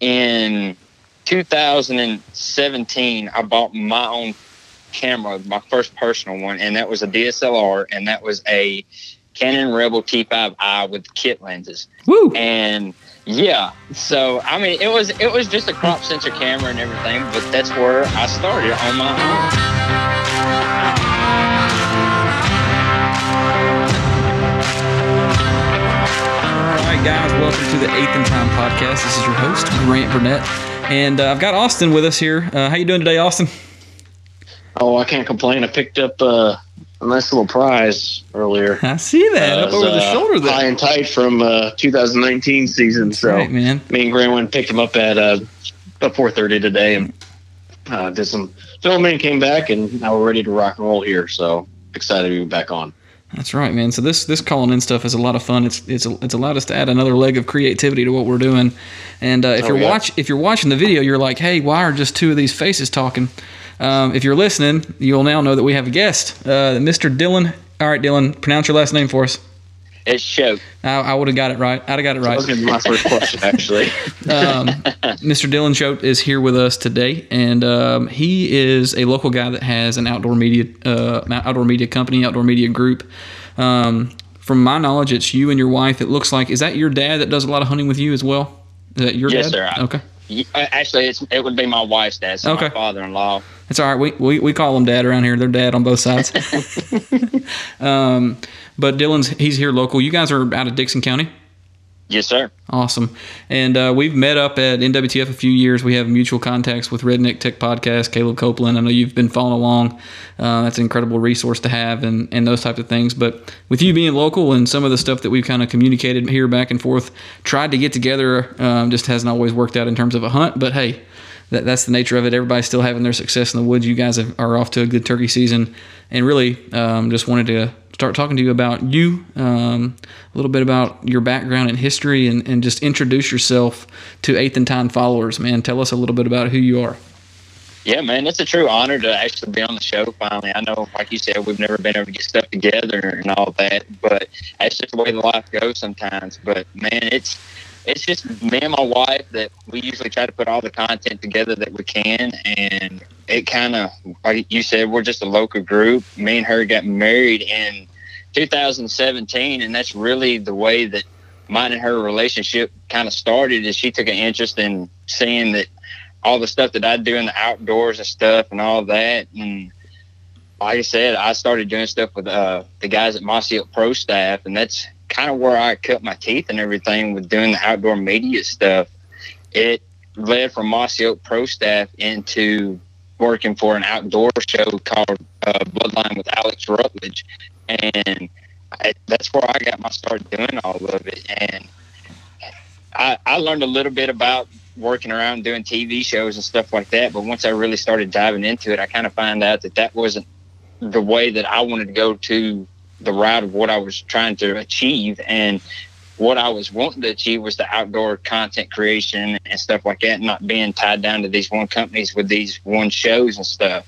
in 2017, I bought my own camera, my first personal one, and that was a DSLR, and that was a Canon Rebel T5i with kit lenses. Woo! And yeah, so I mean, it was it was just a crop sensor camera and everything, but that's where I started on my own. Guys, welcome to the Eighth and Time podcast. This is your host Grant Burnett, and uh, I've got Austin with us here. Uh, how you doing today, Austin? Oh, I can't complain. I picked up uh, a nice little prize earlier. I see that up over the uh, shoulder High and tight from uh, 2019 season. So Right, man. me and Grant went and picked him up at uh, about 4:30 today, and uh, did some filming. Came back, and now we're ready to rock and roll here. So excited to be back on. That's right, man. So this this calling in stuff is a lot of fun. It's it's it's allowed us to add another leg of creativity to what we're doing. And uh, if Oh, you're yeah. watch if you're watching the video, you're like, hey, why are just two of these faces talking? Um, if you're listening, you'll now know that we have a guest, uh, Mr. Dylan. All right, Dylan, pronounce your last name for us. It's show. I, I would have got it right. I'd have got it That right. was gonna be my first question, actually. um, Mr. Dylan Choate is here with us today, and um, he is a local guy that has an outdoor media uh, outdoor media company, outdoor media group. Um, from my knowledge, it's you and your wife. It looks like is that your dad that does a lot of hunting with you as well? Is that your Yes, dad? sir. I- Okay, Actually, it's, it would be my wife's dad, so Okay. my father-in-law. it's all right. We, we we call them dad around here. They're dad on both sides. um, but Dylan's he's here local. You guys are out of Dixon County. Yes, sir. Awesome. And uh, we've met up at NWTF a few years. We have mutual contacts with Redneck Tech Podcast, Caleb Copeland. I know you've been following along. Uh, that's an incredible resource to have and, and those types of things. But with you being local and some of the stuff that we've kind of communicated here back and forth, tried to get together, um, just hasn't always worked out in terms of a hunt. But hey, that, that's the nature of it. Everybody's still having their success in the woods. You guys have, are off to a good turkey season. And really, um, just wanted to start talking to you about you, um, a little bit about your background and history, and, and just introduce yourself to Eighth and Time followers, man. Tell us a little bit about who you are. Yeah, man, it's a true honor to actually be on the show finally. I know, like you said, we've never been able to get stuff together and all that, but that's just the way the life goes sometimes. But man, it's it's just me and my wife that we usually try to put all the content together that we can, and it kind of, like you said, we're just a local group. Me and her got married in 2017, and that's really the way that mine and her relationship kind of started. Is she took an interest in seeing that all the stuff that I do in the outdoors and stuff and all that. And like I said, I started doing stuff with uh, the guys at Mossy Oak Pro Staff, and that's kind of where I cut my teeth and everything with doing the outdoor media stuff. It led from Mossy Oak Pro Staff into working for an outdoor show called uh, Bloodline with Alex Rutledge, and I, that's where I got my start doing all of it. And I, I learned a little bit about working around doing TV shows and stuff like that. But once I really started diving into it, I kind of found out that that wasn't the way that I wanted to go to the route of what I was trying to achieve. And what I was wanting to achieve was the outdoor content creation and stuff like that, not being tied down to these one companies with these one shows and stuff.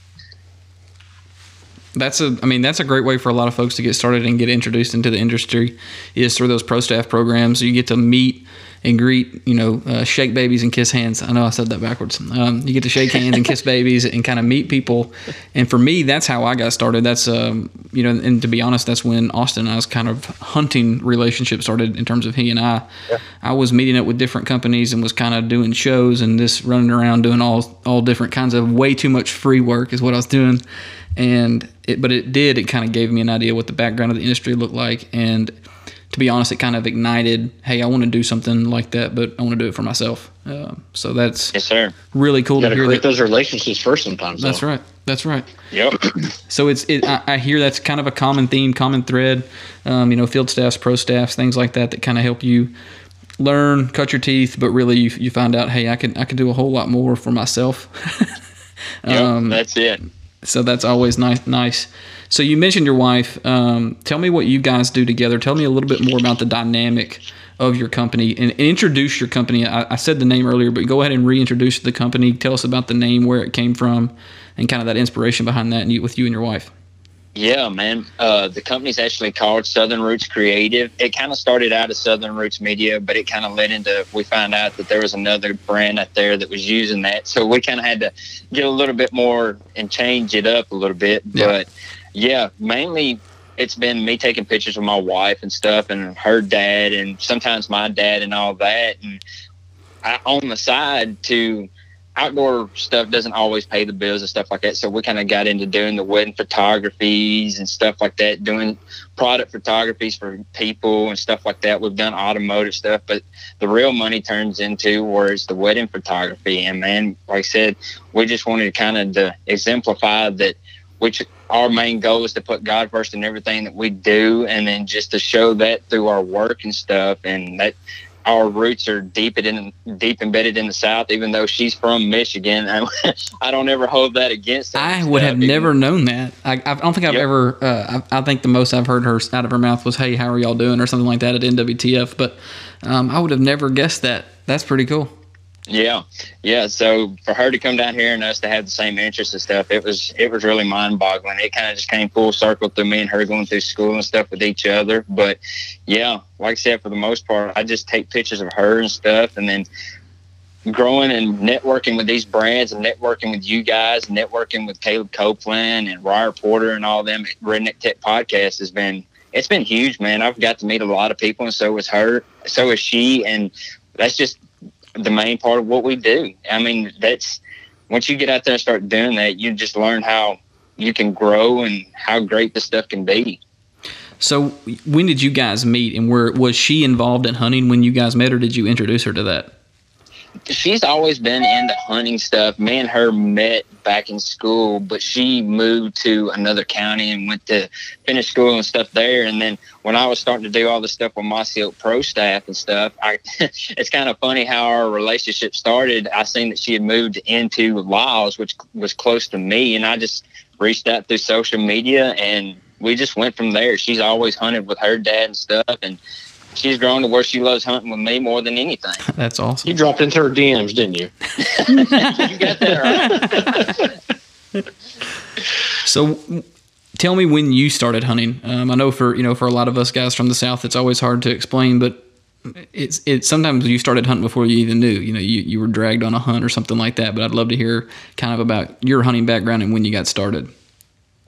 That's a, I mean, that's a great way for a lot of folks to get started and get introduced into the industry is through those pro staff programs. You get to meet and greet, you know, uh, shake babies and kiss hands. I know I said that backwards. Um, you get to shake hands and kiss babies and kind of meet people. And for me, that's how I got started. That's, um, you know, and to be honest, that's when Austin and I's kind of hunting relationship started in terms of he and I. I was meeting up with different companies and was kind of doing shows and just running around doing all all different kinds of way too much free work is what I was doing and it, but it did. It kind of gave me an idea what the background of the industry looked like, and to be honest, it kind of ignited. Hey, I want to do something like that, but I want to do it for myself. Uh, so that's Yes, sir. really cool You to hear create that. those relationships first. Sometimes. That's though. right. That's right. Yep. So it's it. I, I hear that's kind of a common theme, common thread. Um, you know, field staffs, pro staffs, things like that that kind of help you learn, cut your teeth, but really you, you find out, hey, I can I can do a whole lot more for myself. Yep. Um, that's it. So that's always nice. Nice. So you mentioned your wife. Um, tell me what you guys do together. Tell me a little bit more about the dynamic of your company and, and introduce your company. I, I said the name earlier, but go ahead and reintroduce the company. Tell us about the name, where it came from, and kind of that inspiration behind that, and you, with you and your wife. Yeah, man. Uh, the company's actually called Southern Roots Creative. It kind of started out as Southern Roots Media, but it kind of led into we found out that there was another brand out there that was using that. So we kind of had to get a little bit more and change it up a little bit. Yeah. But yeah, mainly it's been me taking pictures of my wife and stuff and her dad and sometimes my dad and all that. And I, on the side to outdoor stuff doesn't always pay the bills and stuff like that. So we kind of got into doing the wedding photographies and stuff like that, doing product photographies for people and stuff like that. We've done automotive stuff, but the real money turns into where it's the wedding photography. And man, like I said, we just wanted to kind of exemplify that which our main goal is to put God first in everything that we do, and then just to show that through our work and stuff, and that our roots are deep in deep embedded in the South. Even though she's from Michigan, I, I don't ever hold that against her. I would have never known that. I, I don't think I've Yep. ever. Uh, I, I think the most I've heard her out of her mouth was "Hey, how are y'all doing?" or something like that at NWTF. But um, I would have never guessed that. That's pretty cool. Yeah, yeah. So for her to come down here and us to have the same interests and stuff, it was it was really mind boggling. It kind of just came full circle through me and her going through school and stuff with each other. But yeah, like I said, for the most part, I just take pictures of her and stuff, and then growing and networking with these brands and networking with you guys, networking with Caleb Copeland and Ryer Porter and all them at Redneck Tech Podcast has been it's been huge, man. I've got to meet a lot of people, and so was her, so is she, and that's just the main part of what we do. I mean, that's once you get out there and start doing that, you just learn how you can grow and how great this stuff can be. So when did you guys meet, and were was she involved in hunting when you guys met, or did you introduce her to that? She's always been into hunting stuff. Me and her met back in school, but she moved to another county and went to finish school and stuff there. And then when I was starting to do all the stuff with Mossy Oak Pro staff and stuff, I, it's kind of funny how our relationship started. I seen that she had moved into Laos, which was close to me, and I just reached out through social media and we just went from there. She's always hunted with her dad and stuff, and she's grown to where she loves hunting with me more than anything. That's awesome. You dropped into her DMs, didn't you? you got that right. So tell me when you started hunting. Um, I know for you know for a lot of us guys from the south, it's always hard to explain, but it's it sometimes you started hunting before you even knew. You know, you, you were dragged on a hunt or something like that. But I'd love to hear kind of about your hunting background and when you got started.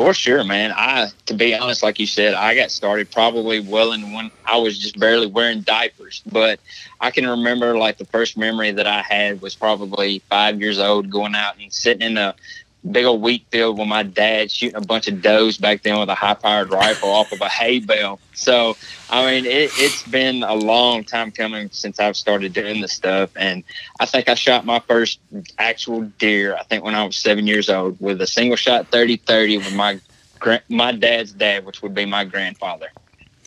For sure, man. I, to be honest, like you said, I got started probably well in when I was just barely wearing diapers. But I can remember like the first memory that I had was probably five years old, going out and sitting in a big old wheat field with my dad shooting a bunch of does back then with a high powered rifle off of a hay bale. So, I mean, it, it's been a long time coming since I've started doing this stuff. And I think I shot my first actual deer, I think when I was seven years old, with a single shot 30 30 with my my dad's dad, which would be my grandfather.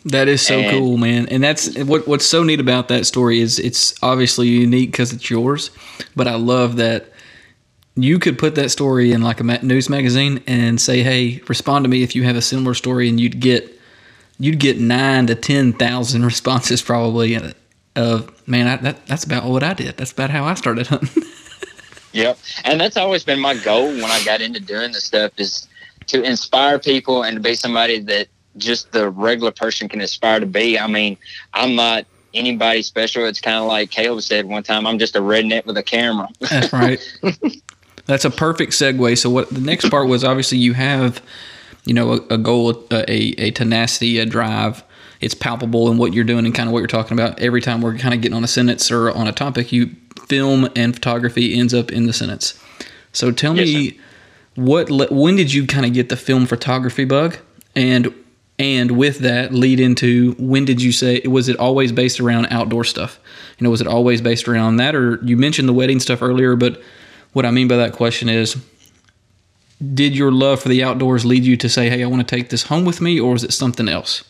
That is so And- cool, man. And that's what what's so neat about that story is it's obviously unique because it's yours, but I love that you could put that story in like a news magazine and say, "Hey, respond to me if you have a similar story," and you'd get you'd get nine to ten thousand responses probably. uh, Of man, I, that that's about what I did. That's about how I started hunting. Yep. And that's always been my goal when I got into doing this stuff is to inspire people and to be somebody that just the regular person can aspire to be. I mean, I'm not anybody special. It's kind of like Caleb said one time, I'm just a redneck with a camera. That's right. That's a perfect segue. So what the next part was obviously you have, you know, a, a goal, a, a tenacity, a drive. It's palpable in what you're doing and kind of what you're talking about. Every time we're kind of getting on a sentence or on a topic, you film and photography ends up in the sentence. So tell Yes, me, what le- when did you kind of get the film photography bug, and and with that lead into when did you say was it always based around outdoor stuff? You know, was it always based around that, or you mentioned the wedding stuff earlier? But what I mean by that question is, did your love for the outdoors lead you to say, "Hey, I want to take this home with me," or is it something else?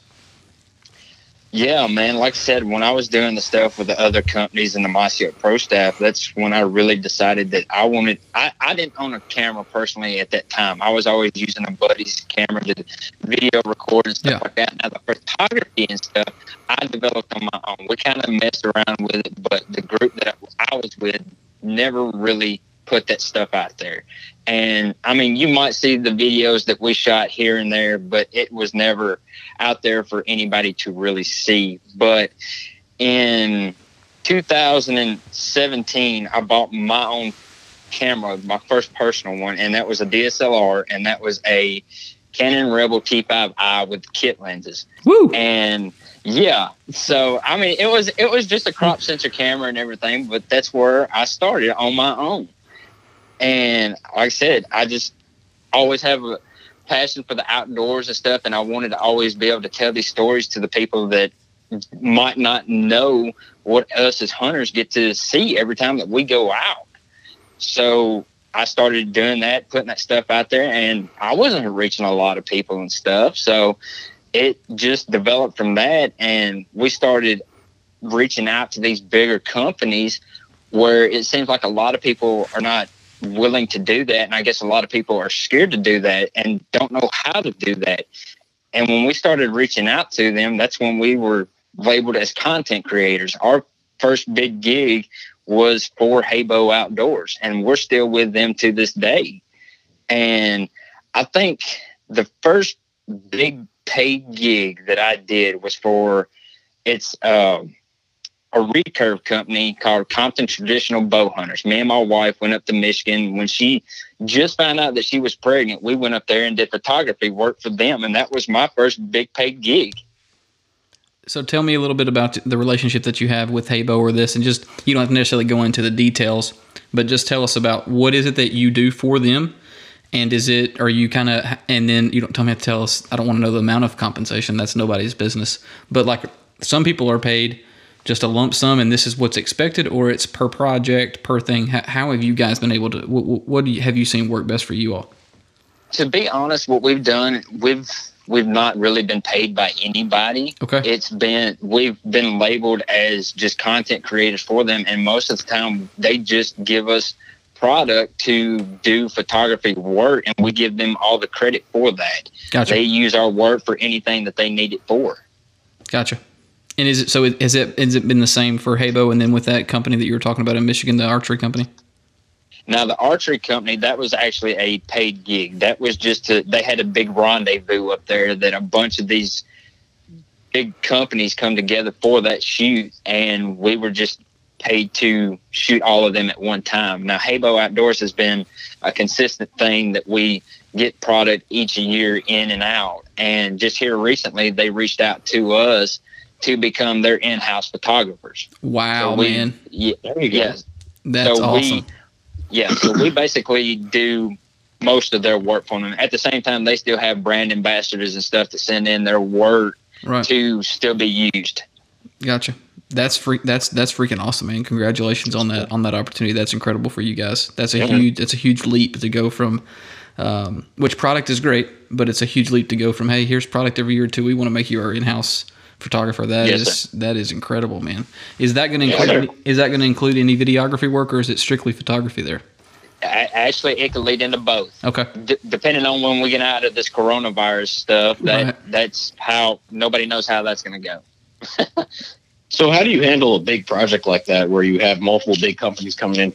Yeah, man. Like I said, when I was doing the stuff with the other companies and the Oak Pro staff, that's when I really decided that I wanted. I, I didn't own a camera personally at that time. I was always using a buddy's camera to video record and stuff Yeah. like that. Now the photography and stuff, I developed on my own. We kind of messed around with it, but the group that I was with never really put that stuff out there. And I mean, you might see the videos that we shot here and there, but it was never out there for anybody to really see. But in 2017, I bought my own camera, my first personal one, and that was a DSLR, and that was a Canon Rebel T5i with kit lenses. Woo! And yeah, so I mean, it was it was just a crop sensor camera and everything, but that's where I started on my own. And like I said, I just always have a passion for the outdoors and stuff, and I wanted to always be able to tell these stories to the people that might not know what us as hunters get to see every time that we go out. So I started doing that, putting that stuff out there, and I wasn't reaching a lot of people and stuff. So it just developed from that, and we started reaching out to these bigger companies where it seems like a lot of people are not willing to do that. And I guess a lot of people are scared to do that and don't know how to do that. And when we started reaching out to them, that's when we were labeled as content creators. Our first big gig was for Heybo Outdoors, and we're still with them to this day. And I think the first big paid gig that I did was for it's uh, a recurve company called Compton Traditional Bow Hunters. Me and my wife went up to Michigan when she just found out that she was pregnant. We went up there and did photography work for them, and that was my first big paid gig. So tell me a little bit about the relationship that you have with Heybo or this, and just you don't have to necessarily go into the details, but just tell us about what is it that you do for them, and is it are you kind of and then you don't tell me to tell us. I don't want to know the amount of compensation. That's nobody's business. But like some people are paid just a lump sum, and this is what's expected, or it's per project per thing. How, how have you guys been able to? What, what you, have you seen work best for you all? To be honest, what we've done, we've we've not really been paid by anybody. Okay. It's been we've been labeled as just content creators for them and most of the time they just give us product to do photography work and we give them all the credit for that. Gotcha. They use our work for anything that they need it for. Gotcha. And is it so? Is it has it been the same for Heybo and then with that company that you were talking about in Michigan, the archery company? Now the archery company that was actually a paid gig. That was just to they had a big rendezvous up there that a bunch of these big companies come together for that shoot, and we were just paid to shoot all of them at one time. Now Heybo Outdoors has been a consistent thing that we get product each year in and out, and just here recently they reached out to us to become their in-house photographers. Wow, So we- man, Yeah, There you go. yeah. that's so awesome. we yeah so we basically do most of their work for them at the same time they still have brand ambassadors and stuff to send in their work right, to still be used gotcha. That's freak. That's that's freaking awesome, man. Congratulations on that on that opportunity. That's incredible for you guys. That's a Yeah. huge. That's a huge leap to go from. Um, which product is great, but it's a huge leap to go from hey, here's product every year to we want to make you our in-house photographer. That is Yes, that is incredible, man. Is that going to include? sir. any, is that going to include any videography work, or is it strictly photography there? Actually it could lead into both Okay. D- depending on when we get out of this coronavirus stuff that Right. that's how nobody knows how that's going to go So how do you handle a big project like that where you have multiple big companies coming in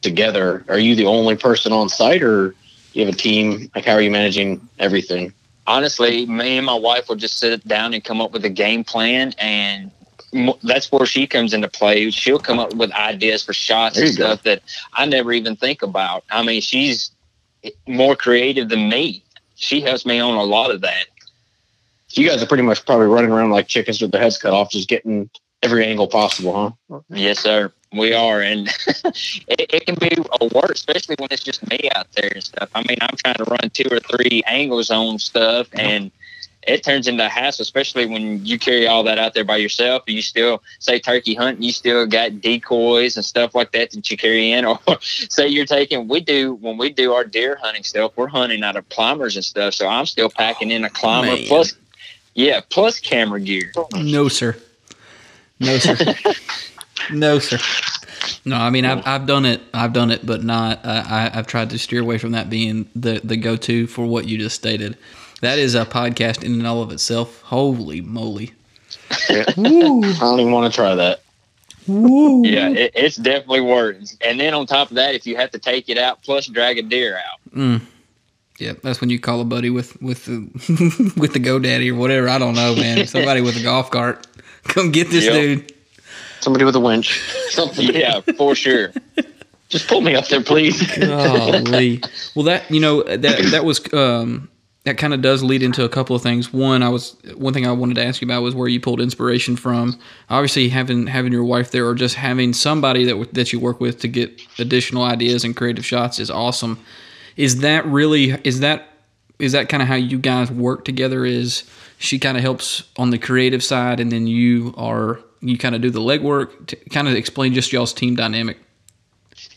together? Are you the only person on site or you have a team? Like how are you managing everything? Honestly, me and my wife will just sit down and come up with a game plan, and that's where she comes into play. She'll come up with ideas for shots and you go. stuff that I never even think about. I mean, she's more creative than me. She helps me on a lot of that. You guys are pretty much probably running around like chickens with their heads cut off, just getting every angle possible, huh? Yes, sir. We are, and it, it can be a work, especially when it's just me out there and stuff. I mean, I'm trying to run two or three angles on stuff, and it turns into a hassle, especially when you carry all that out there by yourself. And you still say turkey hunting, you still got decoys and stuff like that that you carry in, or say you're taking. We do when we do our deer hunting stuff. We're hunting out of climbers and stuff, so I'm still packing in a climber oh, man. plus, yeah, plus camera gear. No, sir. No, sir. no, sir. No, I mean I've, I've done it. I've done it, but not. Uh, I, I've tried to steer away from that being the the go to for what you just stated. That is a podcast in and all of itself. Holy moly! I don't even want to try that. Yeah, it, it's definitely worth. And then on top of that, if you have to take it out, plus drag a deer out. Mm. Yeah, that's when you call a buddy with with the with the GoDaddy or whatever. I don't know, man. Somebody with a golf cart, come get this Yep. dude. Somebody with a winch. Something. Yeah, for sure. Just pull me up there, please. Golly. Well, that you know that that was um, that kind of does lead into a couple of things. One, I was one thing I wanted to ask you about was where you pulled inspiration from. Obviously, having having your wife there, or just having somebody that that you work with to get additional ideas and creative shots is awesome. Is that really is that is that kind of how you guys work together? Is she kind of helps on the creative side, and then you are you kind of do the legwork? To kind of explain just y'all's team dynamic.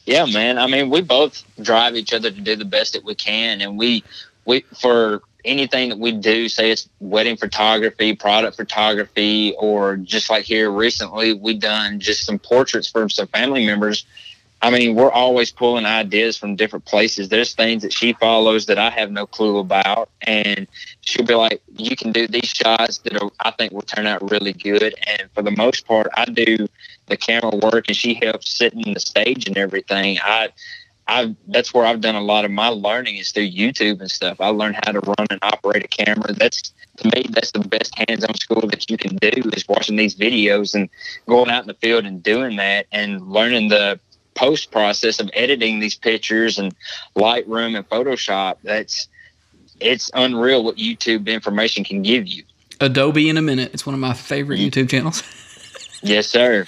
Yeah, man. I mean, we both drive each other to do the best that we can, and we we for anything that we do, say it's wedding photography, product photography, or just like here recently, we done just some portraits for some family members. I mean, we're always pulling ideas from different places. There's things that she follows that I have no clue about, and she'll be like, "You can do these shots that are, I think will turn out really good." And for the most part, I do the camera work, and she helps setting the stage and everything. I, I that's where I've done a lot of my learning is through YouTube and stuff. I learned how to run and operate a camera. That's to me, that's the best hands-on school that you can do is watching these videos and going out in the field and doing that and learning the post process of editing these pictures and Lightroom and Photoshop. That's it's unreal what YouTube information can give you. Adobe in a minute. It's one of my favorite mm-hmm. YouTube channels. Yes, sir.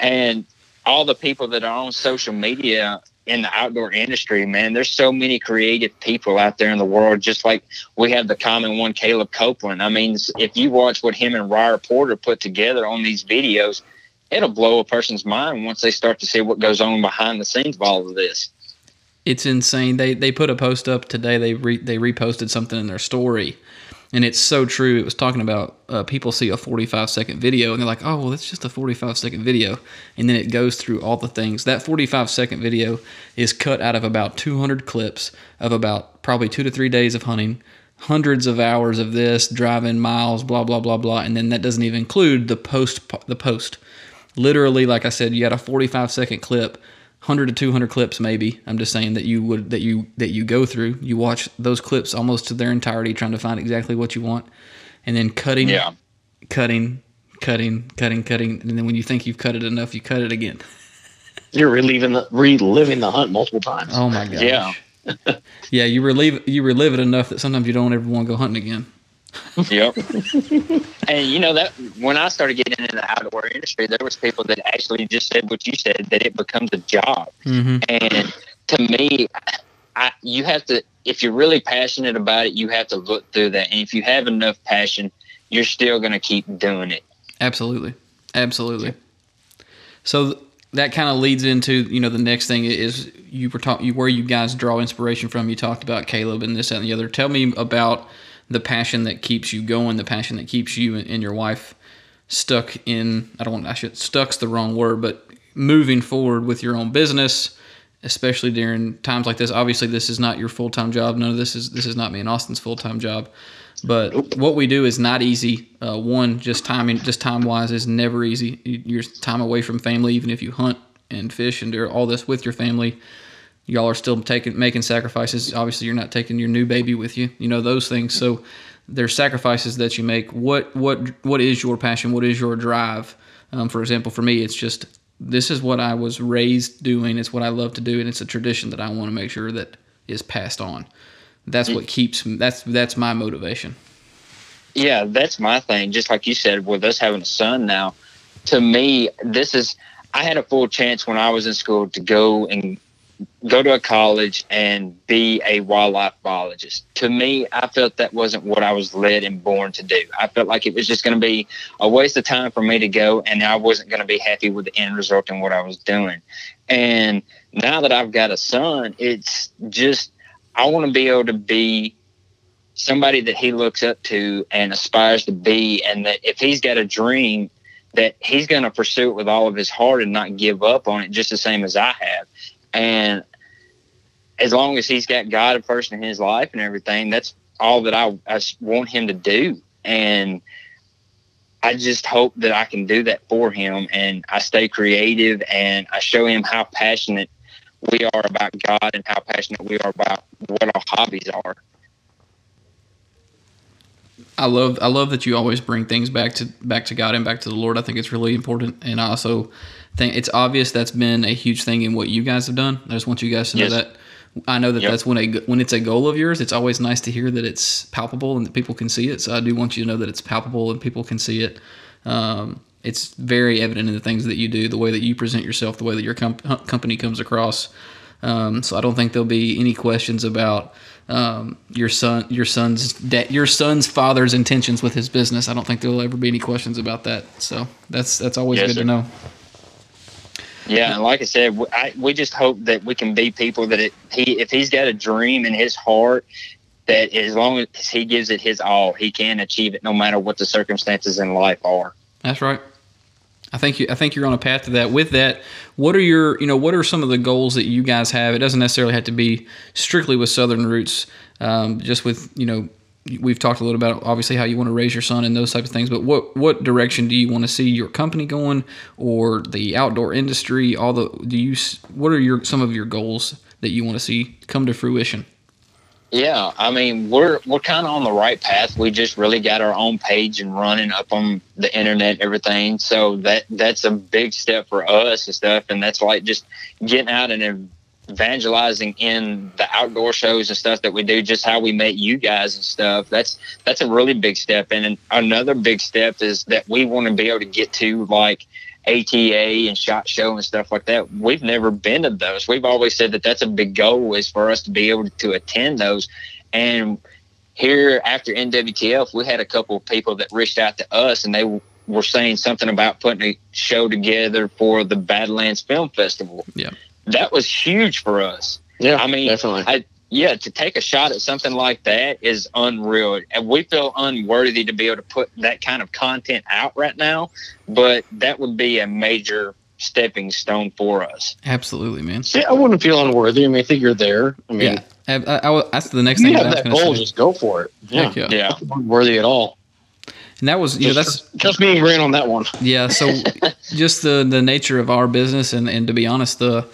And all the people that are on social media in the outdoor industry, man, there's so many creative people out there in the world. Just like we have the common one, Caleb Copeland. I mean, if you watch what him and Ryer Porter put together on these videos, it'll blow a person's mind once they start to see what goes on behind the scenes of all of this. It's insane. They they put a post up today. They re, they reposted something in their story, and it's so true. It was talking about uh, people see a 45 second video and they're like, oh well, that's just a 45 second video, and then it goes through all the things. That 45 second video is cut out of about 200 clips of about probably two to three days of hunting, hundreds of hours of this driving miles, blah blah blah blah, and then that doesn't even include the post the post. Literally, like I said, you got a 45 second clip 100 to 200 clips maybe. I'm just saying that you would that you that you go through. You watch those clips almost to their entirety trying to find exactly what you want. And then cutting Yeah. cutting cutting cutting cutting. And then when you think you've cut it enough you cut it again. You're reliving the reliving the hunt multiple times. oh my gosh. Yeah. yeah you relive you relive it enough that sometimes you don't ever want to go hunting again Yep. and you know that when I started getting into the outdoor industry, there was people that actually just said what you said that it becomes a job. mm-hmm. And to me, I, you have to if you're really passionate about it, you have to look through that. And if you have enough passion, you're still going to keep doing it. Absolutely, absolutely. So th- that kind of leads into you know the next thing is you were talking where you guys draw inspiration from. You talked about Caleb and this that, and the other. Tell me about the passion that keeps you going, the passion that keeps you and, your wife stuck in. I don't want I should stuck's the wrong word, but moving forward with your own business, especially during times like this. Obviously, this is not your full time job. None of this is this is not me and Austin's full time job. But what we do is not easy. Uh, one, just timing, just time wise, is never easy. Your time away from family, even if you hunt and fish and do all this with your family, y'all are still taking making sacrifices. Obviously, you're not taking your new baby with you. You know those things. So there's sacrifices that you make. What what what is your passion? What is your drive? Um, for example, for me, it's just this is what I was raised doing. It's what I love to do, and it's a tradition that I want to make sure that is passed on. That's what keeps. That's that's my motivation. Yeah, that's my thing. Just like you said, with us having a son now, to me, this is. I had a full chance when I was in school to go and go to a college and be a wildlife biologist. To me, I felt that wasn't what I was led and born to do. I felt like it was just going to be a waste of time for me to go, and I wasn't going to be happy with the end result and what I was doing. And now that I've got a son, it's just I want to be able to be somebody that he looks up to and aspires to be and that if he's got a dream that he's going to pursue it with all of his heart and not give up on it just the same as I have and as long as he's got God first in his life and everything that's all that I want him to do and I just hope that I can do that for him and I stay creative and I show him how passionate we are about God and how passionate we are about what our hobbies are. I love I love that you always bring things back to back to God and back to the Lord. I think it's really important, and I also think it's obvious that's been a huge thing in what you guys have done. I just want you guys to know Yes. that. I know that Yep. that's when a when it's a goal of yours. It's always nice to hear that it's palpable and that people can see it. So I do want you to know that it's palpable and people can see it. Um, it's very evident in the things that you do, the way that you present yourself, the way that your com- company comes across. Um, so I don't think there'll be any questions about um, your son, your son's da- your son's father's intentions with his business. I don't think there'll ever be any questions about that. So that's that's always Yes, good sir. to know. Yeah, and like I said, we- I, we just hope that we can be people that it, he, if he's got a dream in his heart, that as long as he gives it his all, he can achieve it, no matter what the circumstances in life are. That's right. I think you, I think you're on a path to that. With that, what are your you know what are some of the goals that you guys have? It doesn't necessarily have to be strictly with Southern roots. Um, just with you know we've talked a little about obviously how you want to raise your son and those types of things. But what what direction do you want to see your company going or the outdoor industry? All the do you what are your some of your goals that you want to see come to fruition? Yeah, I mean we're we're kind of on the right path. We just really got our own page and running up on the internet, everything. So that that's a big step for us and stuff. And that's like just getting out and evangelizing in the outdoor shows and stuff that we do. Just how we met you guys and stuff. That's that's a really big step. And another big step is that we want to be able to get to like ATA and Shot Show and stuff like that. We've never been to those. We've always said that that's a big goal is for us to be able to attend those. And here after NWTF, we had a couple of people that reached out to us and they were saying something about putting a show together for the Badlands Film Festival. Yeah. That was huge for us. Yeah, I mean, definitely. I, yeah, to take a shot at something like that is unreal. And we feel unworthy to be able to put that kind of content out right now, but that would be a major stepping stone for us. Absolutely, man. See, I wouldn't feel unworthy. I mean, I think you're there. I mean, Yeah, I, I, I- that's the next you thing have that I was that goal, say. just go for it. Yeah, Heck yeah. Yeah. Not worthy at all. And that was you know that's just, being green on that one. Yeah, so just the the nature of our business, and, and to be honest, the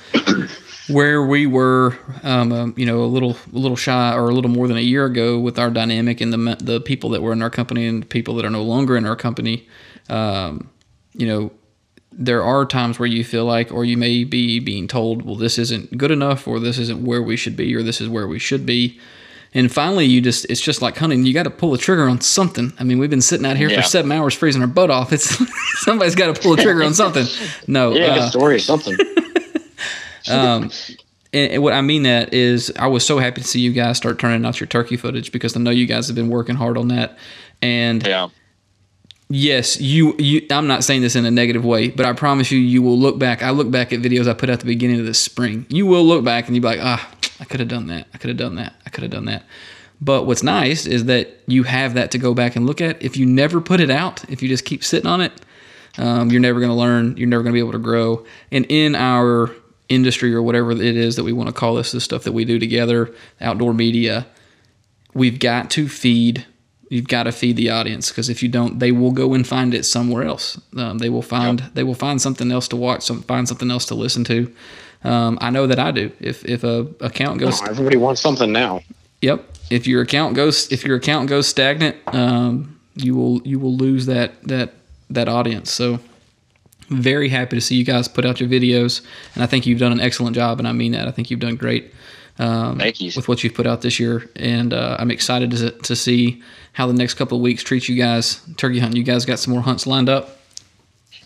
where we were, um, um, you know, a little a little shy or a little more than a year ago with our dynamic and the the people that were in our company and the people that are no longer in our company, um, you know, there are times where you feel like, or you may be being told, well, this isn't good enough, or this isn't where we should be, or this is where we should be. And finally, you just, it's just like hunting. You got to pull the trigger on something. I mean, we've been sitting out here Yeah. for seven hours freezing our butt off. It's somebody's got to pull the trigger on something. No. Yeah, uh, a story or something. um, and, and what I mean that is, I was so happy to see you guys start turning out your turkey footage because I know you guys have been working hard on that. And Yeah. Yes, you, you, I'm not saying this in a negative way, but I promise you, you will look back. I look back at videos I put out the beginning of the spring. You will look back and you'll be like, ah, I could have done that. I could have done that. I could have done that. But what's nice is that you have that to go back and look at. If you never put it out, if you just keep sitting on it, um, you're never going to learn. You're never going to be able to grow. And in our industry or whatever it is that we want to call this, the stuff that we do together, outdoor media, we've got to feed. You've got to feed the audience because if you don't, they will go and find it somewhere else. Um, they will find they will find something else to watch, some find something else to listen to. Um, I know that I do. If if a account goes Oh, everybody wants something now. Yep. If your account goes if your account goes stagnant, um, you will you will lose that that that audience. So very happy to see you guys put out your videos, and I think you've done an excellent job, and I mean that. I think you've done great um, Thank you. with what you've put out this year, and uh, I'm excited to to see how the next couple of weeks treat you guys turkey hunting. You guys got some more hunts lined up.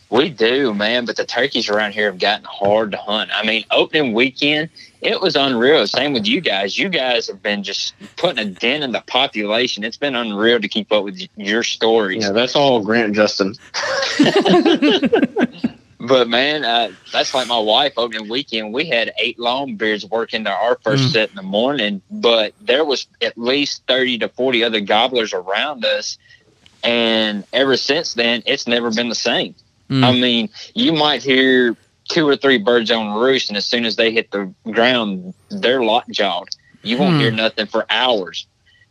We do, man, but the turkeys around here have gotten hard to hunt. I mean, opening weekend, it was unreal. Same with you guys. You guys have been just putting a dent in the population. It's been unreal to keep up with your stories. Yeah, that's all Grant and Justin. But man, uh, that's like my wife opening weekend. We had eight longbeards working to our first Mm. set in the morning, but there was at least thirty to forty other gobblers around us, and ever since then, it's never been the same. Mm. I mean, you might hear two or three birds on roost, and as soon as they hit the ground, they're lockjawed. You won't Hmm. hear nothing for hours.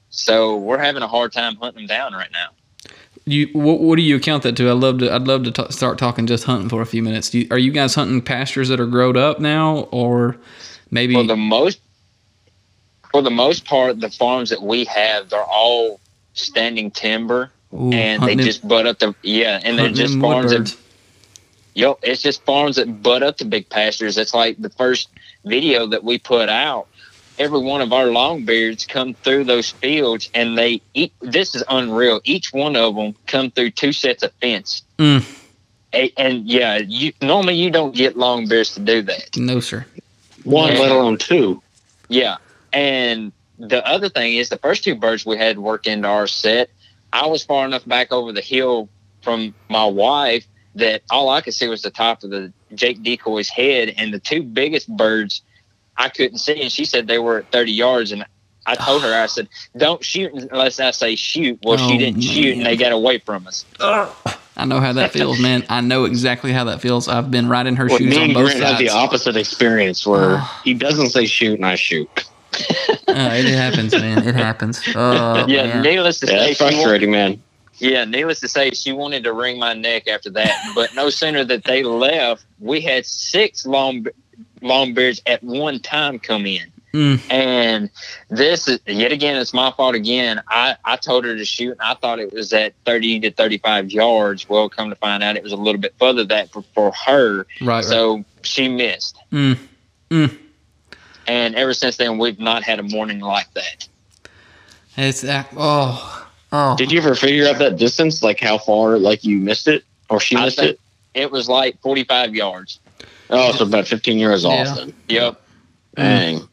So we're having a hard time hunting them down right now. You what, what do you account that to? I love to. I'd love to t- start talking just hunting for a few minutes. Do you, are you guys hunting pastures that are growed up now, or maybe For the most, for the most part, the farms that we have, they're all standing timber, Ooh, and they just butt up the yeah, and they're just farms that? Yep, it's just farms that butt up to big pastures. It's like the first video that we put out. Every one of our longbeards come through those fields, and they eat. This is unreal. Each one of them come through two sets of fence. Mm. A- And, yeah, you normally you don't get longbeards to do that. No, sir. One, Yeah. let alone two. Yeah, and the other thing is the first two birds we had work into our set. I was far enough back over the hill from my wife that all I could see was the top of the Jake decoy's head, and the two biggest birds I couldn't see. And she said they were at 30 yards, and I told her I said, "Don't shoot unless I say shoot." Well, Oh, she didn't shoot, and they got away from us. I know how that feels, man. I know exactly how that feels. I've been right in her Well, shoes me on and both Grant have sides. the opposite experience where he doesn't say shoot and I shoot. Uh, it happens, man. It happens. Oh, yeah, man. needless to Yeah, say, that's frustrating, man. Yeah, needless to say, she wanted to wring my neck after that. But no sooner that they left, we had six long longbeards at one time come in. Mm. And this is yet again, it's my fault again. I, I told her to shoot, and I thought it was at 30 to 35 yards. Well, come to find out, it was a little bit further that for, for her. Right, right. So she missed. Mm. Mm. And ever since then, we've not had a morning like that. It's that. Oh, oh. Did you ever figure out that distance, like how far, like you missed it or she missed it? It was like 45 yards. Oh, so about 15 yards off Yeah. then. Yep. Mm. Dang.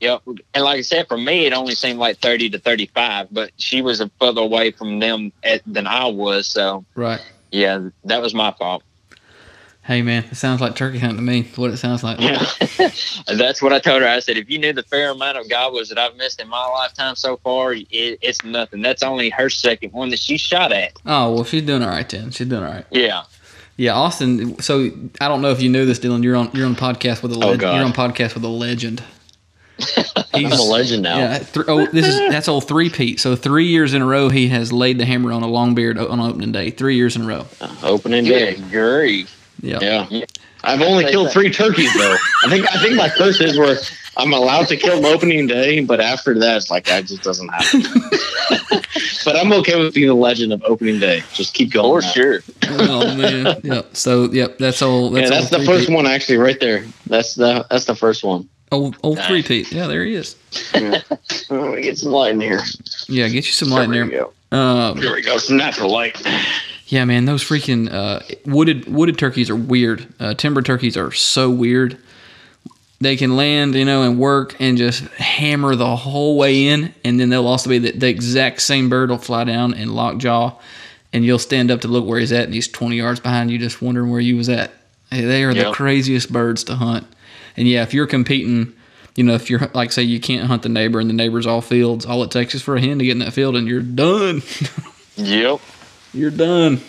Yep. And like I said, for me, it only seemed like 30 to 35, but she was a further away from them at, than I was. So, right. yeah, that was my fault. Hey, man. It sounds like turkey hunting to me. What it sounds like. Yeah. That's what I told her. I said, if you knew the fair amount of gobblers that I've missed in my lifetime so far, it, it's nothing. That's only her second one that she shot at. Oh well, she's doing all right then. She's doing all right. Yeah. Yeah, Austin. So I don't know if you knew this, Dylan. You're on you're on podcast with a Oh, God. you're on podcast with a legend. I'm a legend now. Yeah, th- oh, this is that's old three Pete. So three years in a row, he has laid the hammer on a long beard on opening day. Three years in a row. Uh, opening day. Yeah. Yeah. I've only killed that. three turkeys though. I think I think my curse is where I'm allowed to kill them opening day, but after that it's like that just doesn't happen. but I'm okay with being the legend of opening day. Just keep going. For man. sure. oh man. Yep. So yep, that's all. That's yeah, that's all the first three-peat. one actually right there. That's the that's the first one. Old old three Pete. Yeah, there he is. Let me get some light in here. Yeah, get you some light in There we there. go. Um, Here we go. Some natural light. Yeah, man, those freaking uh, wooded wooded turkeys are weird. Uh, timber turkeys are so weird. They can land, you know, and work and just hammer the whole way in, and then they'll also be the, the exact same bird will fly down and lock jaw, and you'll stand up to look where he's at, and he's twenty yards behind you, just wondering where you was at. Hey, They are the craziest birds to hunt, and yeah, if you're competing, you know, if you're like say you can't hunt the neighbor and the neighbor's all fields, all it takes is for a hen to get in that field, and you're done. Yep. You're done.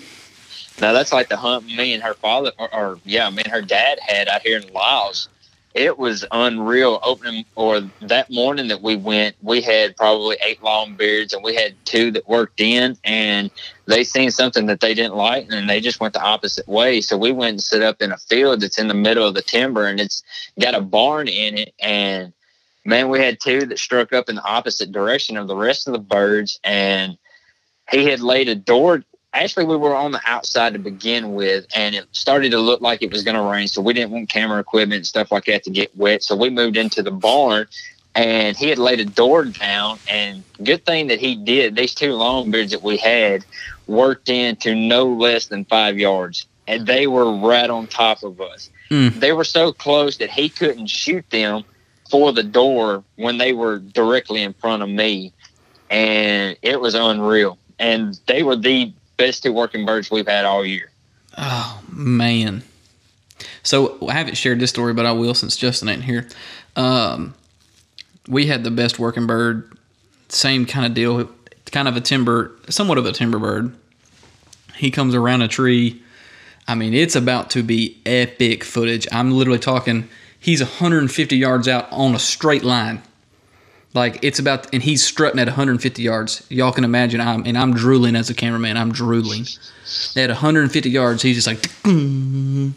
Now that's like the hunt me and her father, or, or yeah, me and her dad had out here in Laos. It was unreal. Opening or that morning that we went, we had probably eight long beards, and we had two that worked in, and they seen something that they didn't like, and they just went the opposite way. So we went and set up in a field that's in the middle of the timber, and it's got a barn in it, and man, we had two that struck up in the opposite direction of the rest of the birds, and he had laid a door actually we were on the outside to begin with and it started to look like it was going to rain so we didn't want camera equipment and stuff like that to get wet so we moved into the barn and he had laid a door down and good thing that he did these two long longbeards that we had worked into no less than five yards and they were right on top of us Mm. they were so close that he couldn't shoot them for the door when they were directly in front of me and it was unreal and they were the best two working birds we've had all year. Oh man. So I haven't shared this story, but I will since Justin ain't here. Um, we had the best working bird, same kind of deal, kind of a timber, somewhat of a timber bird. He comes around a tree. I mean, it's about to be epic footage. I'm literally talking. He's 150 yards out on a straight line, Like it's about, and he's strutting at 150 yards. Y'all can imagine. I'm and I'm drooling as a cameraman. I'm drooling. At 150 yards, he's just like.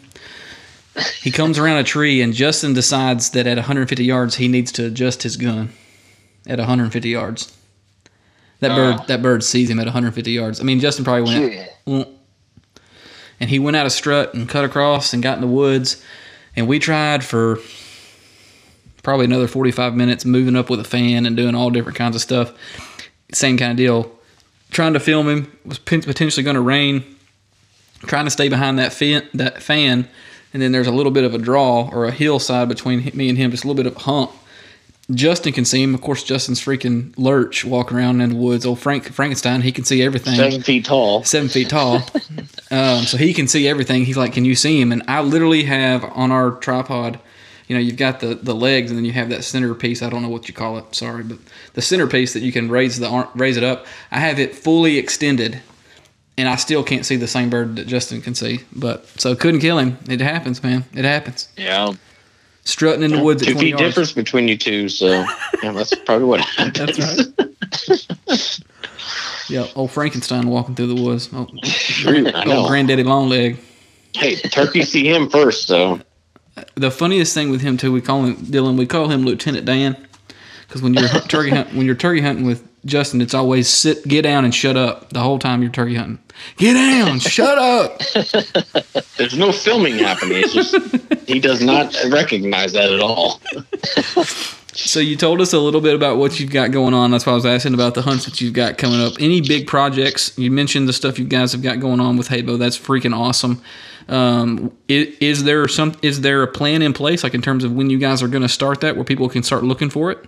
he comes around a tree, and Justin decides that at 150 yards, he needs to adjust his gun. At 150 yards, that bird Oh. that bird sees him at 150 yards. I mean, Justin probably went. "Mm." And he went out of strut and cut across and got in the woods, and we tried for probably another 45 minutes moving up with a fan and doing all different kinds of stuff. Same kind of deal. Trying to film him was potentially going to rain. Trying to stay behind that fan, that fan, and then there's a little bit of a draw or a hillside between me and him, just a little bit of a hump. Justin can see him. Of course, Justin's freaking lurch walking around in the woods. Old Frank Frankenstein, he can see everything Seven feet tall. seven feet tall. um, so he can see everything. He's like, "Can you see him?" And I literally have on our tripod, you know, you've got the the legs, and then you have that center piece. I don't know what you call it. Sorry, but the centerpiece that you can raise the arm, raise it up. I have it fully extended, and I still can't see the same bird that Justin can see. But so couldn't kill him. It happens, man. It happens. Yeah. Strutting in the woods Two 20 feet yards. difference between you two, so yeah, that's probably what happens. That's right. Yeah, old Frankenstein walking through the woods. Oh, I old granddaddy Longleg. Hey, turkey see him first, so the funniest thing with him too, we call him Dylan. We call him Lieutenant Dan because when you're turkey hunt, when you're turkey hunting with Justin, it's always sit, get down, and shut up the whole time you're turkey hunting. Get down, shut up. there's no filming happening. It's just he does not recognize that at all. So you told us a little bit about what you've got going on. That's why I was asking about the hunts that you've got coming up. Any big projects? You mentioned the stuff you guys have got going on with Heybo. That's freaking awesome. Um, is, is there some? Is there a plan in place, like in terms of when you guys are going to start that, where people can start looking for it?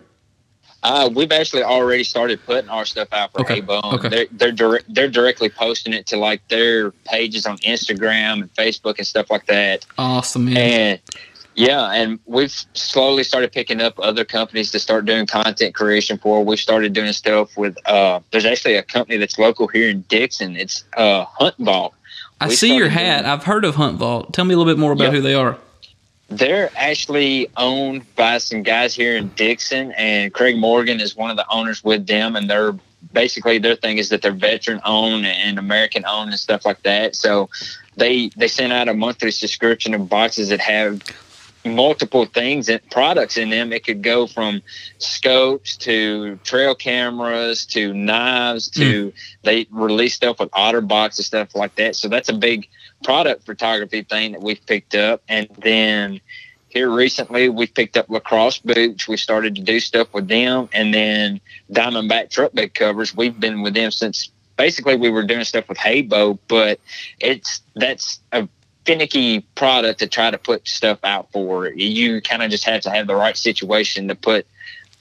Uh, we've actually already started putting our stuff out for Okay, Heybo. okay. They're they're, dire- they're directly posting it to like their pages on Instagram and Facebook and stuff like that. Awesome, man. And yeah, and we've slowly started picking up other companies to start doing content creation for. We've started doing stuff with. Uh, there's actually a company that's local here in Dickson. It's uh, Hunt Vault. I we see your hat. doing- I've heard of Hunt Vault. Tell me a little bit more about Yep. who they are. They're actually owned by some guys here in Dickson, and Craig Morgan is one of the owners with them. And they're basically their thing is that they're veteran owned and American owned and stuff like that. So they they send out a monthly subscription of boxes that have multiple things and products in them. It could go from scopes to trail cameras to knives to hmm. they release stuff with OtterBox and stuff like that. So that's a big product photography thing that we've picked up. And then here recently we've picked up LaCrosse boots. We started to do stuff with them and then Diamondback truck bed covers. We've been with them since basically we were doing stuff with Heybo, but it's that's a finicky product to try to put stuff out for. You kind of just have to have the right situation to put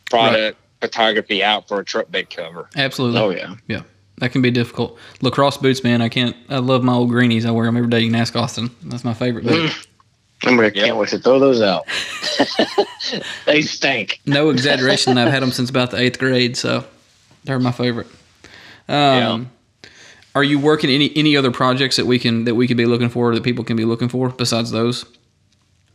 product photography out for a truck bed cover. Absolutely. Oh yeah. Yeah. That can be difficult. LaCrosse boots, man. I can't. I love my old greenies. I wear them every day. You can ask Austin. That's my favorite. boot. I'm gonna Yep. can't wait to throw those out. they stink. no exaggeration. I've had them since about the eighth grade, so they're my favorite. Um, Are you working any any other projects that we can that we could be looking for that people can be looking for besides those?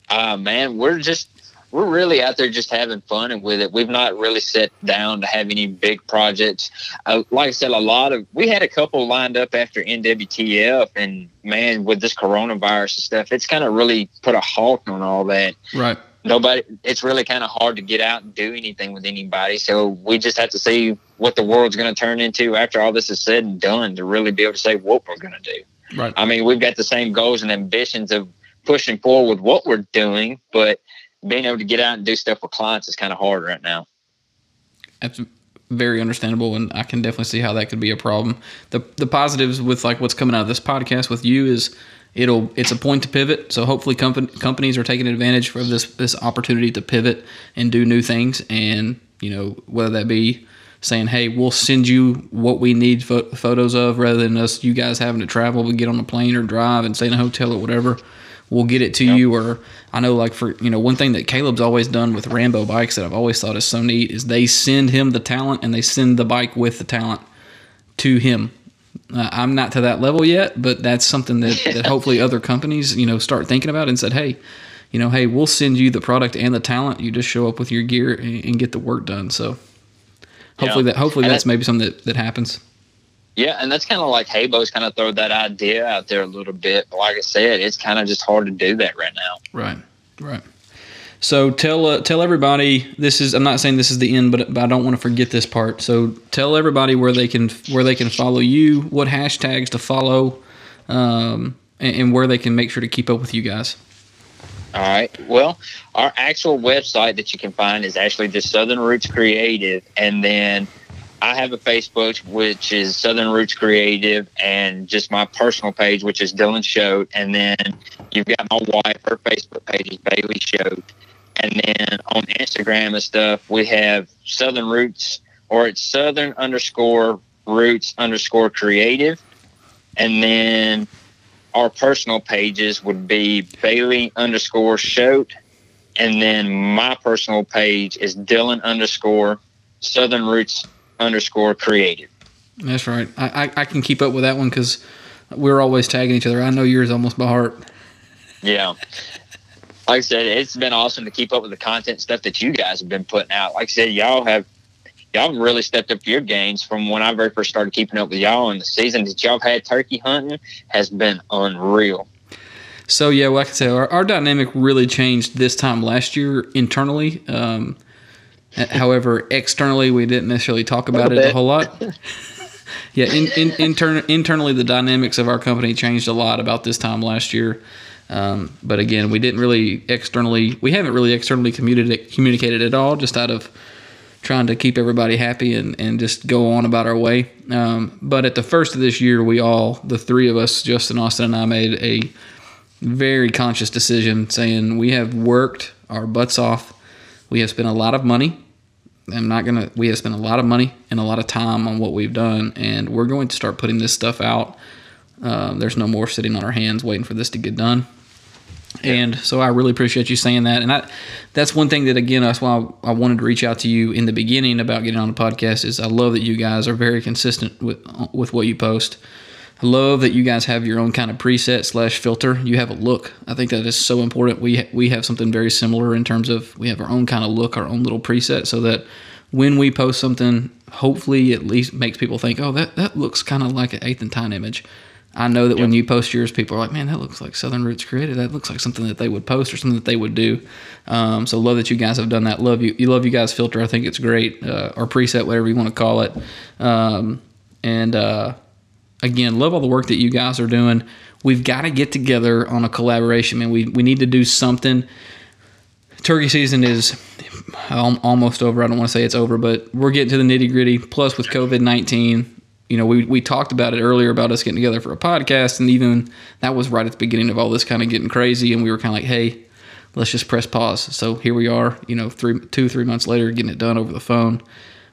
Uh, man, we're just we're really out there just having fun and with it. We've not really sat down to have any big projects. Uh, like I said, a lot of we had a couple lined up after NWTF, and man, with this coronavirus and stuff, it's kind of really put a halt on all that. Right. Nobody, it's really kind of hard to get out and do anything with anybody. So we just have to see what the world's going to turn into after all this is said and done to really be able to say what we're going to do. Right. I mean, we've got the same goals and ambitions of pushing forward with what we're doing, but being able to get out and do stuff with clients is kind of hard right now. That's very understandable, and I can definitely see how that could be a problem. the The positives with like what's coming out of this podcast with you is it'll it's a point to pivot. So hopefully, companies are taking advantage of this this opportunity to pivot and do new things, and you know whether that be saying, "Hey, we'll send you what we need pho- photos of," rather than us you guys having to travel, we get on a plane or drive and stay in a hotel or whatever. We'll get it to you, or I know, like for you know, one thing that Caleb's always done with Rambo bikes that I've always thought is so neat is they send him the talent and they send the bike with the talent to him. Uh, I'm not to that level yet, but that's something that, that hopefully other companies you know start thinking about and said, hey, you know, hey, we'll send you the product and the talent. You just show up with your gear and, and get the work done. So hopefully Yeah. that hopefully And that's that- maybe something that, that happens. Yeah, and that's kind of like Heybo's kind of throw that idea out there a little bit. But like I said, it's kind of just hard to do that right now. Right, right. So tell uh, tell everybody this is. I'm not saying this is the end, but, but I don't want to forget this part. So tell everybody where they can where they can follow you, what hashtags to follow, um, and, and where they can make sure to keep up with you guys. All right. Well, our actual website that you can find is actually just Southern Roots Creative, and then I have a Facebook which is Southern Roots Creative, and just my personal page which is Dylan Shode, and then you've got my wife. Her Facebook page is Bailey Shode, and then on Instagram and stuff we have Southern Roots or it's Southern underscore Roots underscore Creative, and then our personal pages would be Bailey underscore Shote, and then my personal page is Dylan underscore Southern Roots underscore Creative. That's right. I, I, I can keep up with that one because we're always tagging each other. I know yours almost by heart. Yeah. Like I said, it's been awesome to keep up with the content stuff that you guys have been putting out. Like I said, y'all have y'all have really stepped up your gains from when I very first started keeping up with y'all. And the season that y'all had turkey hunting has been unreal. So yeah, like I said, our, our dynamic really changed this time last year internally. Um, however, externally we didn't necessarily talk about it Little a whole lot. yeah, in, in, intern, internally the dynamics of our company changed a lot about this time last year. Um, but again, we didn't really externally, we haven't really externally communicated communicated at all, just out of trying to keep everybody happy and, and just go on about our way. Um, but at the first of this year, we all, the three of us, Justin, Austin, and I, made a very conscious decision saying we have worked our butts off. We have spent a lot of money. I'm not gonna. We have spent a lot of money and a lot of time on what we've done, and we're going to start putting this stuff out. Um, there's no more sitting on our hands waiting for this to get done. And so I really appreciate you saying that. And I, that's one thing that again, that's why I wanted to reach out to you in the beginning about getting on the podcast. Is I love that you guys are very consistent with with what you post. I love that you guys have your own kind of preset slash filter. You have a look. I think that is so important. We we have something very similar in terms of we have our own kind of look, our own little preset, so that when we post something, hopefully at least makes people think, oh, that that looks kind of like an eighth and time image. I know that when you post yours, people are like, man, that looks like Southern Roots Creative. That looks like something that they would post or something that they would do. Um, so love that you guys have done that. Love you. You love you guys filter. I think it's great. Uh, or preset, whatever you want to call it. Um, and uh, again, love all the work that you guys are doing. We've got to get together on a collaboration, man. We we need to do something. Turkey season is almost over. I don't want to say it's over, but we're getting to the nitty gritty. Plus, with COVID nineteen, you know, we we talked about it earlier about us getting together for a podcast, and even that was right at the beginning of all this kind of getting crazy, and we were kind of like, hey, let's just press pause. So here we are, you know, three, two, three months later, getting it done over the phone.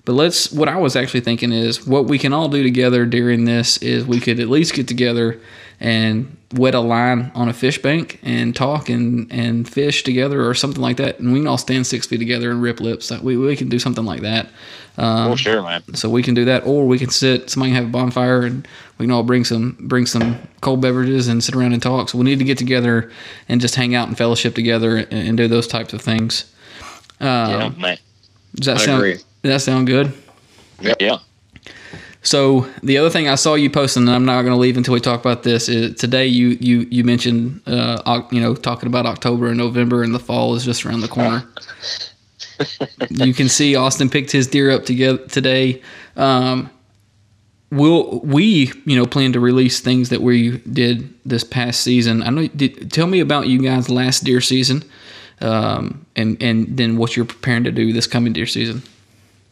But let's. What I was actually thinking is, what we can all do together during this is we could at least get together and wet a line on a fish bank and talk and, and fish together or something like that. And we can all stand six feet together and rip lips. We, we can do something like that. Um, For sure, man. so we can do that, or we can sit. Somebody can have a bonfire, and we can all bring some bring some cold beverages and sit around and talk. So we need to get together and just hang out and fellowship together and, and do those types of things. Yeah, Um, man. Does that I sound? agree. Does that sound good? Yeah. So the other thing I saw you posting, and I'm not going to leave until we talk about this. Is today you you you mentioned uh, you know talking about October and November and the fall is just around the corner. you can see Austin picked his deer up together today. Um, will we you know plan to release things that we did this past season? I know. Did, tell me about you guys last deer season, um, and and then what you're preparing to do this coming deer season.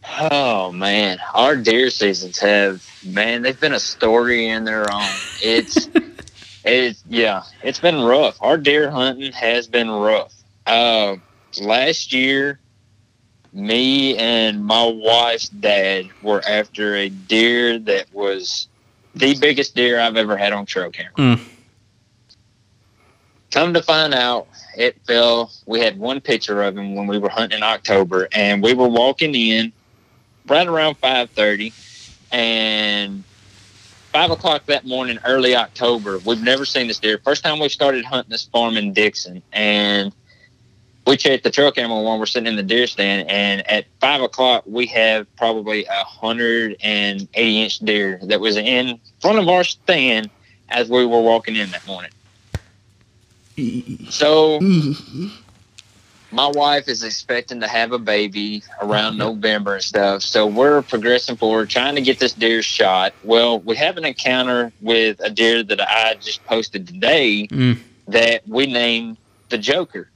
Oh man, our deer seasons have man, they've been a story in their own. It's it's yeah, it's been rough. Our deer hunting has been rough. Uh, last year, me and my wife's dad were after a deer that was the biggest deer I've ever had on trail camera. Mm. Come to find out, it fell. We had one picture of him when we were hunting in October, and we were walking in right around five thirty, and five o'clock that morning, early October. We've never seen this deer. First time we started hunting this farm in Dickson, and we checked the trail camera when we're sitting in the deer stand, and at five o'clock we have probably a hundred and eighty inch deer that was in front of our stand as we were walking in that morning. So my wife is expecting to have a baby around November and stuff. So we're progressing forward, trying to get this deer shot. Well, we have an encounter with a deer that I just posted today Mm. that we named the Joker.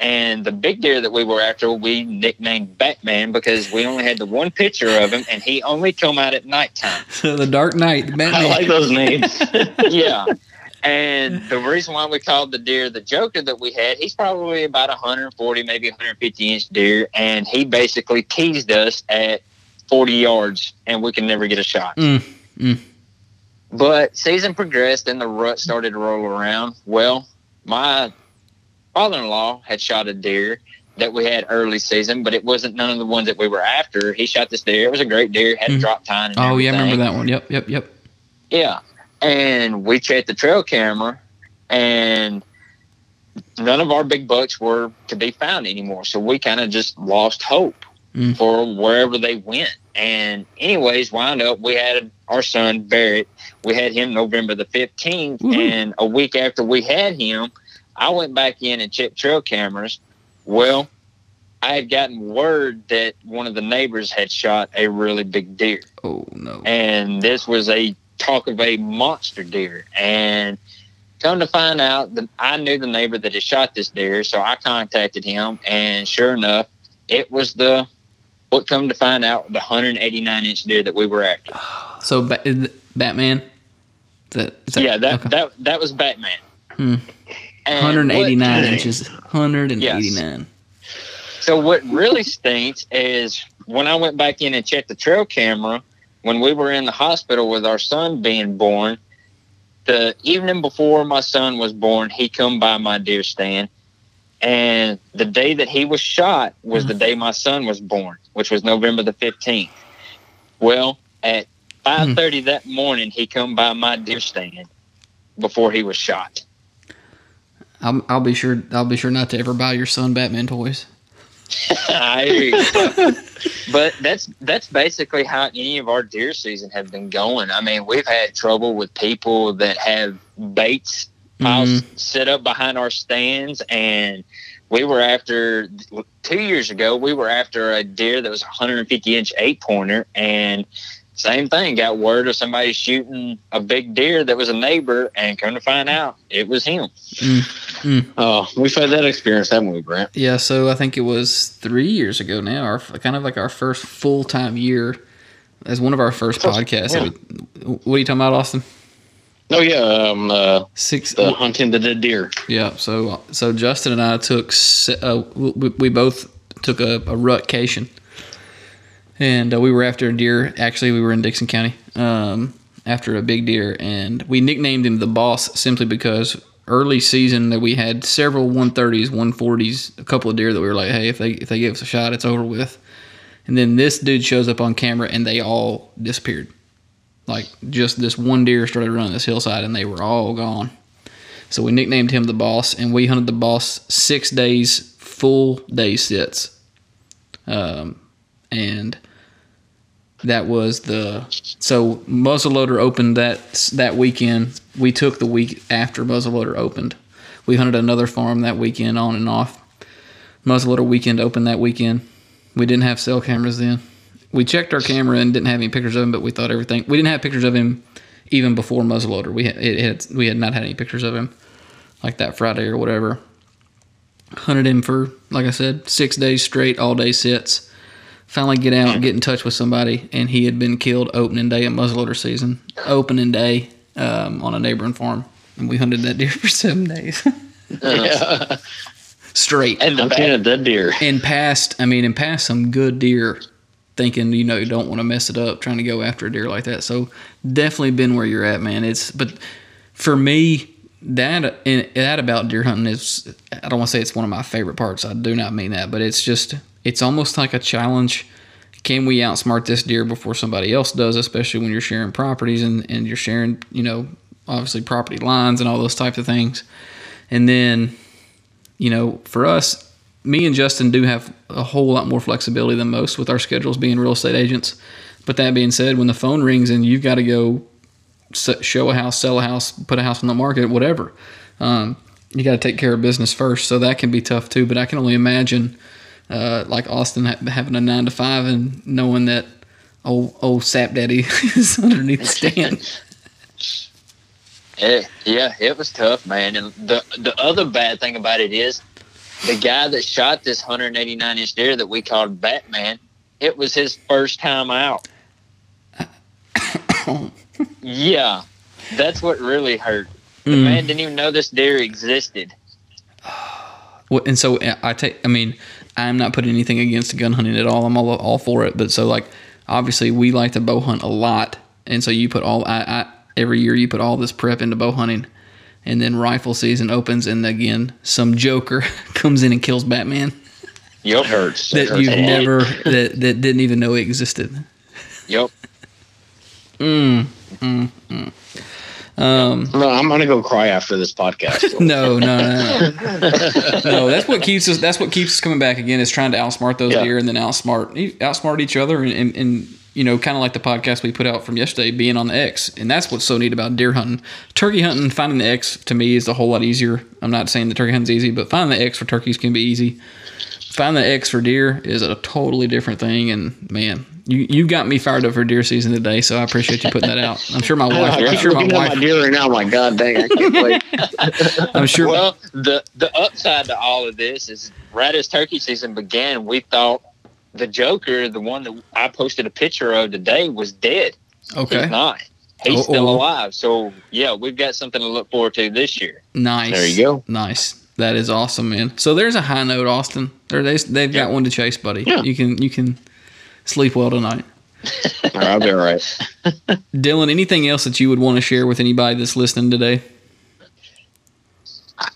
And the big deer that we were after, we nicknamed Batman because we only had the one picture of him, and he only come out at nighttime. So the Dark Knight, the I Batman. like those names. yeah. And the reason why we called the deer the Joker that we had, he's probably about 140, maybe 150 inch deer, and he basically teased us at 40 yards, and we can never get a shot. Mm, mm. But season progressed, and the rut started to roll around. Well, my father-in-law had shot a deer that we had early season, but it wasn't none of the ones that we were after. He shot this deer; it was a great deer, had a Mhm. drop. And oh yeah, I remember that one. Yep, yep, yep. Yeah. And we checked the trail camera and none of our big bucks were to be found anymore. So we kind of just lost hope Mm. for wherever they went. And anyways, wound up we had our son Barrett. We had him November the 15th Woohoo. and a week after we had him, I went back in and checked trail cameras. Well, I had gotten word that one of the neighbors had shot a really big deer Oh no. and this was a talk of a monster deer. And come to find out that I knew the neighbor that had shot this deer, so I contacted him, and sure enough, it was the what come to find out the 189 inch deer that we were after. So ba- Batman. Is that, is that yeah, that okay. that that was Batman. Hmm. And 189 what- inches. 189. So what really stinks is when I went back in and checked the trail camera when we were in the hospital with our son being born. The evening before my son was born, he come by my deer stand, and the day that he was shot was the mm-hmm. day my son was born, which was November the fifteenth. Well, at five hmm. thirty that morning, he come by my deer stand before he was shot. I'll, I'll be sure. I'll be sure not to ever buy your son Batman toys. I agree. but that's that's basically how any of our deer season has been going. I mean, we've had trouble with people that have baits piles mm-hmm. set up behind our stands, and we were after two years ago. We were after a deer that was a 150 inch eight pointer, and same thing. Got word of somebody shooting a big deer that was a neighbor, and come to find out, it was him. oh, we've had that experience, haven't we, Brent? Yeah. So I think it was three years ago now. Our kind of like our first full time year as one of our first podcasts. yeah. We- what are you talking about, Austin? Oh yeah, um, uh, Six. the hunting the dead deer. Yeah. So so Justin and I took uh, we, we both took a, a rutcation, and uh, we were after a deer. Actually, we were in Dickson County um, after a big deer, and we nicknamed him the Boss simply because early season that we had several 130s, 140s, a couple of deer that we were like, hey, if they if they give us a shot, it's over with. And then this dude shows up on camera, and they all disappeared. Like just this one deer started running this hillside, and they were all gone. So we nicknamed him the boss, and we hunted the boss six days, full day sits. Um, and that was the so muzzleloader opened that that weekend. We took the week after muzzleloader opened. We hunted another farm that weekend, on and off. Muzzleloader weekend opened that weekend. We didn't have cell cameras then. We checked our camera and didn't have any pictures of him, but we thought everything. We didn't have pictures of him even before muzzleloader. We had, had we had not had any pictures of him like that Friday or whatever. Hunted him for like I said six days straight, all day sits. Finally get out and get in touch with somebody, and he had been killed opening day of muzzleloader season, opening day um, on a neighboring farm, and we hunted that deer for seven days. Yeah. straight. And the a dead deer. and passed I mean and passed some good deer thinking you know you don't want to mess it up trying to go after a deer like that. So definitely been where you're at man. It's but for me that and that about deer hunting is I don't want to say it's one of my favorite parts. I do not mean that but it's just it's almost like a challenge can we outsmart this deer before somebody else does especially when you're sharing properties and, and you're sharing you know obviously property lines and all those types of things and then you know, for us, me and Justin do have a whole lot more flexibility than most with our schedules being real estate agents. But that being said, when the phone rings and you've got to go show a house, sell a house, put a house on the market, whatever, um, you got to take care of business first. So that can be tough too. But I can only imagine, uh, like Austin having a nine to five and knowing that old old sap daddy is underneath the stand. It, yeah, it was tough, man. And the the other bad thing about it is the guy that shot this 189 inch deer that we called Batman. It was his first time out. yeah, that's what really hurt. The mm. man didn't even know this deer existed. Well, and so I take. I mean, I'm not putting anything against gun hunting at all. I'm all all for it. But so like, obviously, we like to bow hunt a lot, and so you put all. I, I every year you put all this prep into bow hunting, and then rifle season opens, and again, some joker comes in and kills Batman. Yep, hurts. That, hurts you've never that that didn't even know it existed. Yep. Mm, mm, mm. Um, no, I'm gonna go cry after this podcast. no, no, no, no. no, that's what keeps us. That's what keeps us coming back again. Is trying to outsmart those yeah. deer and then outsmart outsmart each other and, and, and you know, kind of like the podcast we put out from yesterday, being on the X, and that's what's so neat about deer hunting. Turkey hunting, finding the X to me is a whole lot easier. I'm not saying the turkey hunting's easy, but finding the X for turkeys can be easy. Finding the X for deer is a totally different thing, and man, you you got me fired up for deer season today, so I appreciate you putting that out. I'm sure my wife. I'm sure my wife. My deer right now. My God dang, I can't wait. I'm sure. Well, the the upside to all of this is right as turkey season began, we thought the Joker, the one that I posted a picture of today, was dead. Okay, he's not. He's Uh-oh. still alive. So yeah, we've got something to look forward to this year. Nice. There you go. Nice. That is awesome, man. So there's a high note, Austin. They they've got one to chase, buddy. Yeah. You can you can Sleep well tonight. I'll be all right. Dylan, anything else that you would want to share with anybody that's listening today?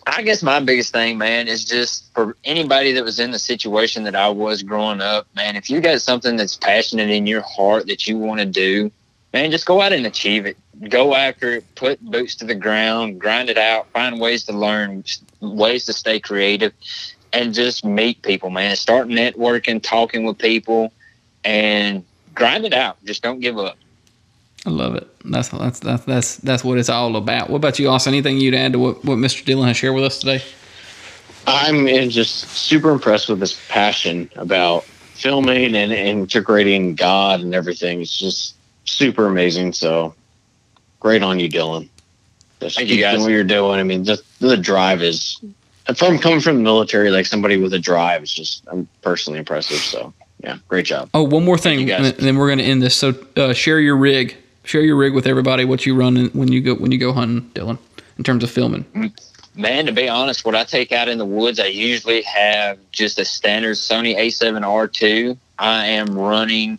I guess my biggest thing, man, is just for anybody that was in the situation that I was growing up, man, if you got something that's passionate in your heart that you want to do, man, just go out and achieve it. Go after it, put boots to the ground, grind it out, find ways to learn, ways to stay creative, and just meet people, man. Start networking, talking with people and grind it out. Just don't give up. I love it. That's that's that's that's that's what it's all about. What about you, Austin? Anything you'd add to what, what Mr. Dylan has shared with us today? I'm uh, just super impressed with his passion about filming and, integrating God and everything. It's just super amazing. So great on you, Dylan. Just Thank keep you guys. doing what you're doing. I mean, just the drive is from coming from the military, like somebody with a drive is just I'm personally impressive. So yeah, great job. Oh, one more thing, and then we're going to end this. So, uh, share your rig. Share your rig with everybody. What you run when you go when you go hunting, Dylan, in terms of filming. Man, to be honest, what I take out in the woods, I usually have just a standard Sony A7R2. I am running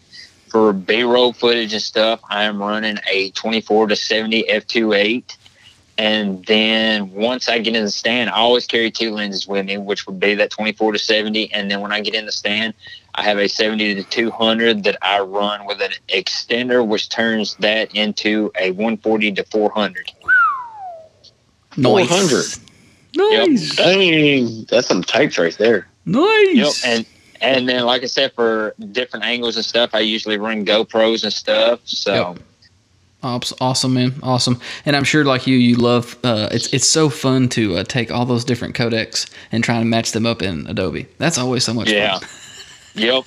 for B-roll footage and stuff. I am running a 24 to 70 f2.8. And then once I get in the stand, I always carry two lenses with me, which would be that 24 to 70. And then when I get in the stand, I have a 70 to 200 that I run with an extender, which turns that into a 140 to 400. Nice. 400. Nice. Yep. I mean, that's some types right there. Nice. Yep. And and then, like I said, for different angles and stuff, I usually run GoPros and stuff. So. Yep. Awesome, man. Awesome. And I'm sure, like you, you love. Uh, it's it's so fun to uh, take all those different codecs and try and match them up in Adobe. That's always so much yeah. fun. Yep.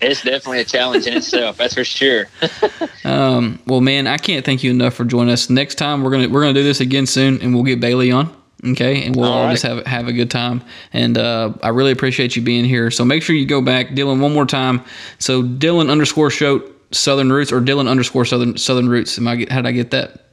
It's definitely a challenge in itself. That's for sure. um, well, man, I can't thank you enough for joining us. Next time we're gonna we're gonna do this again soon, and we'll get Bailey on. Okay, and we'll all, all right. just have have a good time. And uh, I really appreciate you being here. So make sure you go back, Dylan, one more time. So Dylan underscore show Southern Roots or Dylan underscore Southern Southern Roots. Am I how did I get that?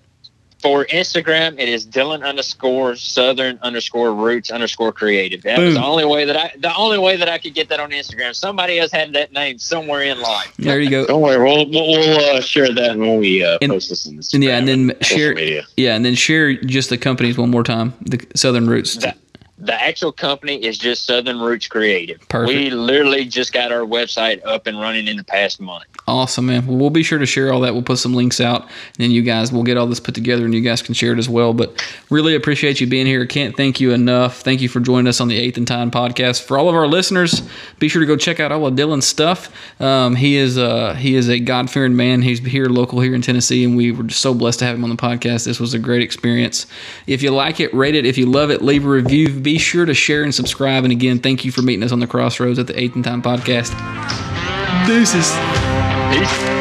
For Instagram, it is Dylan underscore Southern underscore Roots underscore Creative. That Boom. was the only way that I the only way that I could get that on Instagram. Somebody else had that name somewhere in life. There you go. Don't worry, we'll we'll, uh, share that when we uh, and, post this in Instagram. Yeah, and then share media. yeah, and then share just the companies one more time. The Southern Roots. The, the actual company is just Southern Roots Creative. Perfect. We literally just got our website up and running in the past month. Awesome, man. Well, we'll be sure to share all that. We'll put some links out, and then you guys will get all this put together, and you guys can share it as well. But really appreciate you being here. Can't thank you enough. Thank you for joining us on the Eighth and Time podcast. For all of our listeners, be sure to go check out all of Dylan's stuff. Um, he is uh, he is a God fearing man. He's here local here in Tennessee, and we were just so blessed to have him on the podcast. This was a great experience. If you like it, rate it. If you love it, leave a review. Be sure to share and subscribe. And again, thank you for meeting us on the crossroads at the Eighth and Time podcast. Deuces. Peace.